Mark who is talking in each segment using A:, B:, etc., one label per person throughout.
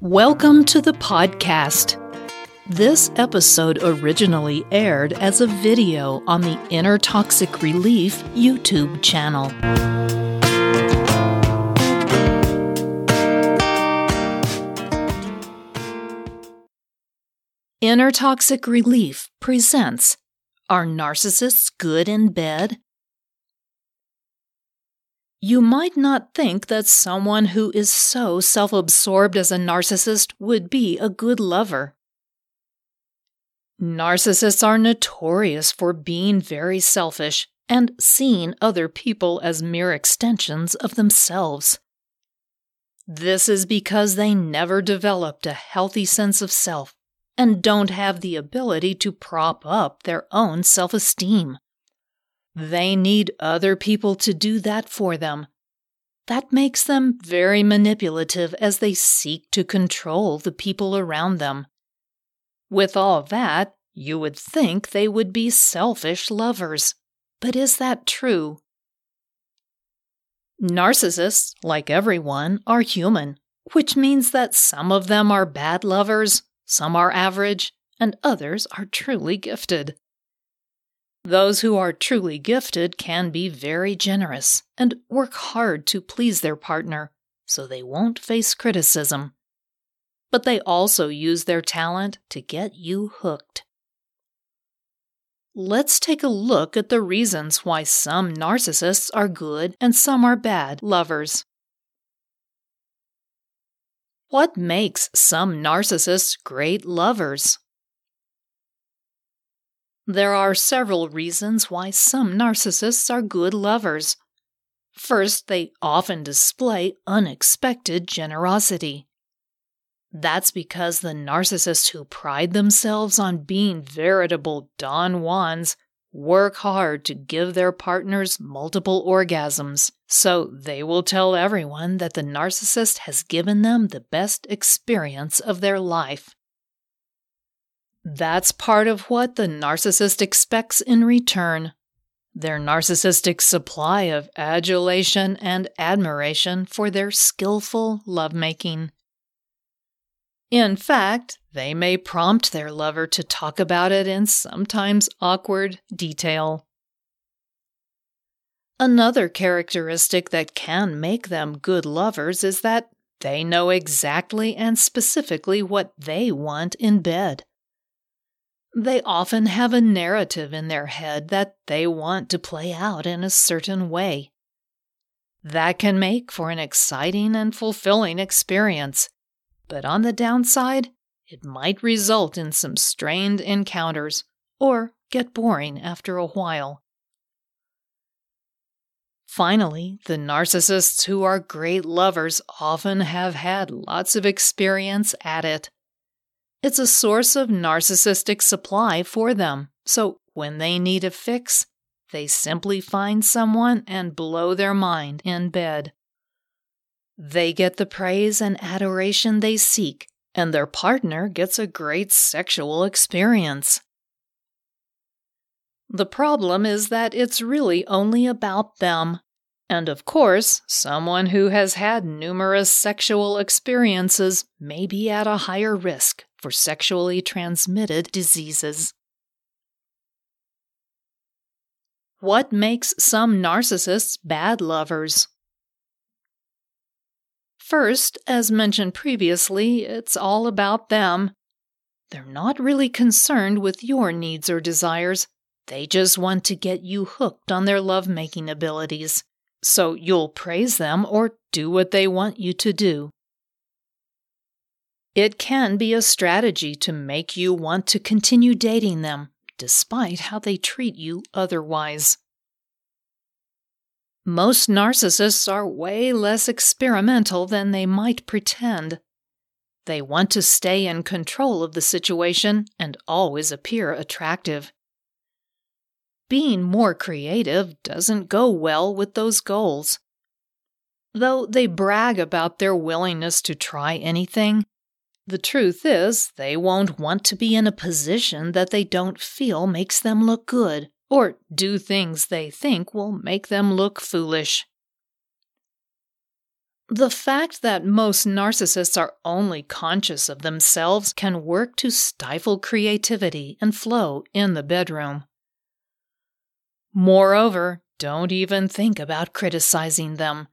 A: Welcome to the podcast. This episode originally aired as a video on the Inner Toxic Relief YouTube channel. Inner Toxic Relief presents Are Narcissists Good in Bed? You might not think that someone who is so self absorbed as a narcissist would be a good lover. Narcissists are notorious for being very selfish and seeing other people as mere extensions of themselves. This is because they never developed a healthy sense of self and don't have the ability to prop up their own self esteem. They need other people to do that for them. That makes them very manipulative as they seek to control the people around them. With all that, you would think they would be selfish lovers. But is that true? Narcissists, like everyone, are human, which means that some of them are bad lovers, some are average, and others are truly gifted. Those who are truly gifted can be very generous and work hard to please their partner so they won't face criticism. But they also use their talent to get you hooked. Let's take a look at the reasons why some narcissists are good and some are bad lovers. What makes some narcissists great lovers? There are several reasons why some narcissists are good lovers. First, they often display unexpected generosity. That's because the narcissists who pride themselves on being veritable Don Juans work hard to give their partners multiple orgasms, so they will tell everyone that the narcissist has given them the best experience of their life. That's part of what the narcissist expects in return. Their narcissistic supply of adulation and admiration for their skillful lovemaking. In fact, they may prompt their lover to talk about it in sometimes awkward detail. Another characteristic that can make them good lovers is that they know exactly and specifically what they want in bed. They often have a narrative in their head that they want to play out in a certain way. That can make for an exciting and fulfilling experience, but on the downside, it might result in some strained encounters or get boring after a while. Finally, the narcissists who are great lovers often have had lots of experience at it. It's a source of narcissistic supply for them, so when they need a fix, they simply find someone and blow their mind in bed. They get the praise and adoration they seek, and their partner gets a great sexual experience. The problem is that it's really only about them. And of course, someone who has had numerous sexual experiences may be at a higher risk for sexually transmitted diseases. What makes some narcissists bad lovers? First, as mentioned previously, it's all about them. They're not really concerned with your needs or desires. They just want to get you hooked on their lovemaking abilities. So you'll praise them or do what they want you to do. It can be a strategy to make you want to continue dating them, despite how they treat you otherwise. Most narcissists are way less experimental than they might pretend. They want to stay in control of the situation and always appear attractive. Being more creative doesn't go well with those goals. Though they brag about their willingness to try anything, the truth is, they won't want to be in a position that they don't feel makes them look good, or do things they think will make them look foolish. The fact that most narcissists are only conscious of themselves can work to stifle creativity and flow in the bedroom. Moreover, don't even think about criticizing them.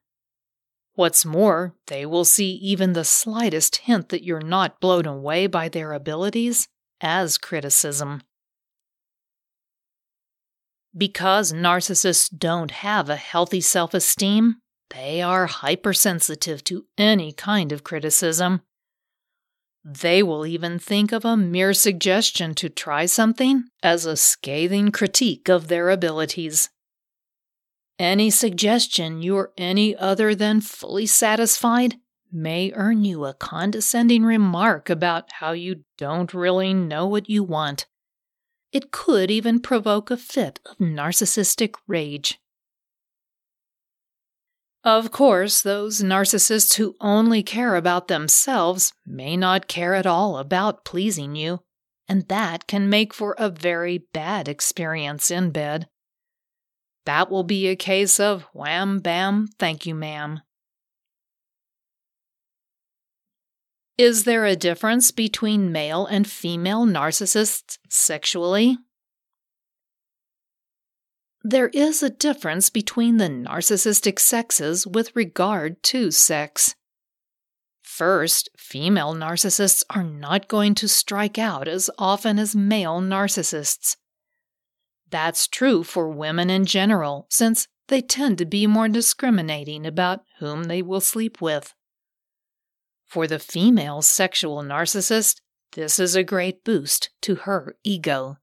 A: What's more, they will see even the slightest hint that you're not blown away by their abilities as criticism. Because narcissists don't have a healthy self esteem, they are hypersensitive to any kind of criticism. They will even think of a mere suggestion to try something as a scathing critique of their abilities. Any suggestion you're any other than fully satisfied may earn you a condescending remark about how you don't really know what you want. It could even provoke a fit of narcissistic rage. Of course, those narcissists who only care about themselves may not care at all about pleasing you, and that can make for a very bad experience in bed. That will be a case of wham bam, thank you, ma'am. Is there a difference between male and female narcissists sexually? There is a difference between the narcissistic sexes with regard to sex. First, female narcissists are not going to strike out as often as male narcissists. That's true for women in general, since they tend to be more discriminating about whom they will sleep with. For the female sexual narcissist, this is a great boost to her ego.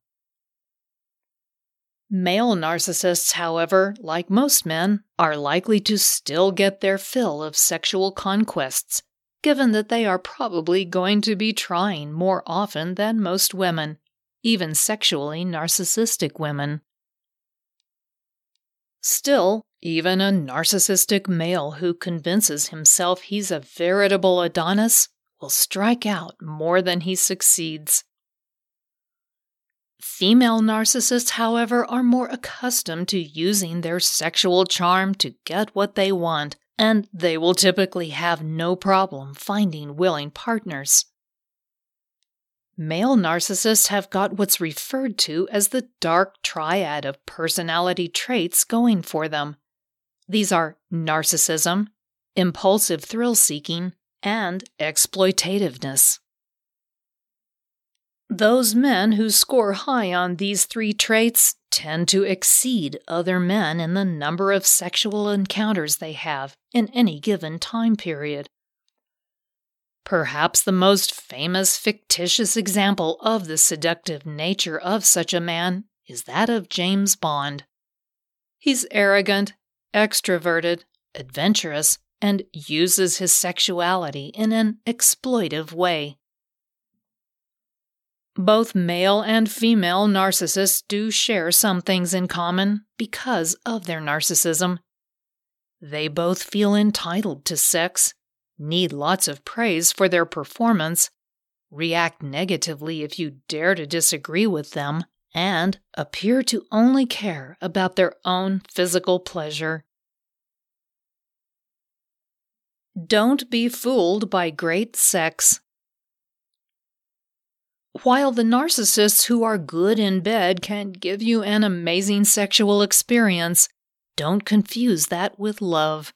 A: Male narcissists, however, like most men, are likely to still get their fill of sexual conquests, given that they are probably going to be trying more often than most women, even sexually narcissistic women. Still, even a narcissistic male who convinces himself he's a veritable Adonis will strike out more than he succeeds. Female narcissists, however, are more accustomed to using their sexual charm to get what they want, and they will typically have no problem finding willing partners. Male narcissists have got what's referred to as the dark triad of personality traits going for them. These are narcissism, impulsive thrill seeking, and exploitativeness. Those men who score high on these three traits tend to exceed other men in the number of sexual encounters they have in any given time period. Perhaps the most famous fictitious example of the seductive nature of such a man is that of James Bond. He's arrogant, extroverted, adventurous, and uses his sexuality in an exploitive way. Both male and female narcissists do share some things in common because of their narcissism. They both feel entitled to sex need lots of praise for their performance, react negatively if you dare to disagree with them, and appear to only care about their own physical pleasure. Don't be fooled by great sex. While the narcissists who are good in bed can give you an amazing sexual experience, don't confuse that with love.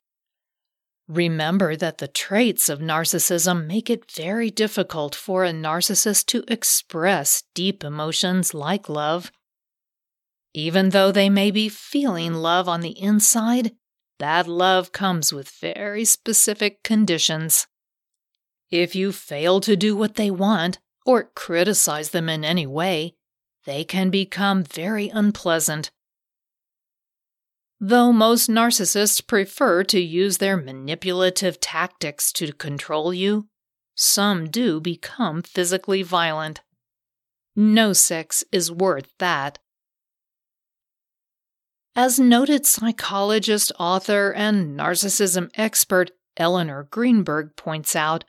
A: Remember that the traits of narcissism make it very difficult for a narcissist to express deep emotions like love. Even though they may be feeling love on the inside, that love comes with very specific conditions. If you fail to do what they want or criticize them in any way, they can become very unpleasant Though most narcissists prefer to use their manipulative tactics to control you, some do become physically violent. No sex is worth that. As noted psychologist, author, and narcissism expert Elinor Greenberg points out,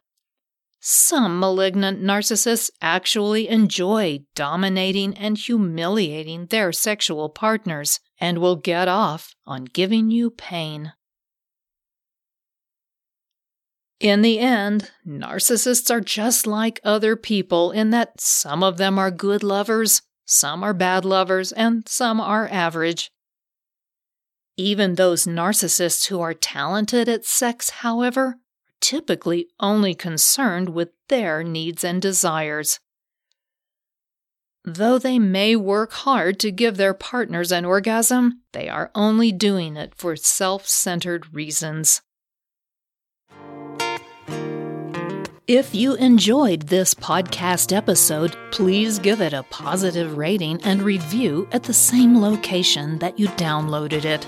A: some malignant narcissists actually enjoy dominating and humiliating their sexual partners and will get off on giving you pain. In the end, narcissists are just like other people in that some of them are good lovers, some are bad lovers, and some are average. Even those narcissists who are talented at sex, however, typically only concerned with their needs and desires. Though they may work hard to give their partners an orgasm, they are only doing it for self centered reasons. If you enjoyed this podcast episode, please give it a positive rating and review at the same location that you downloaded it.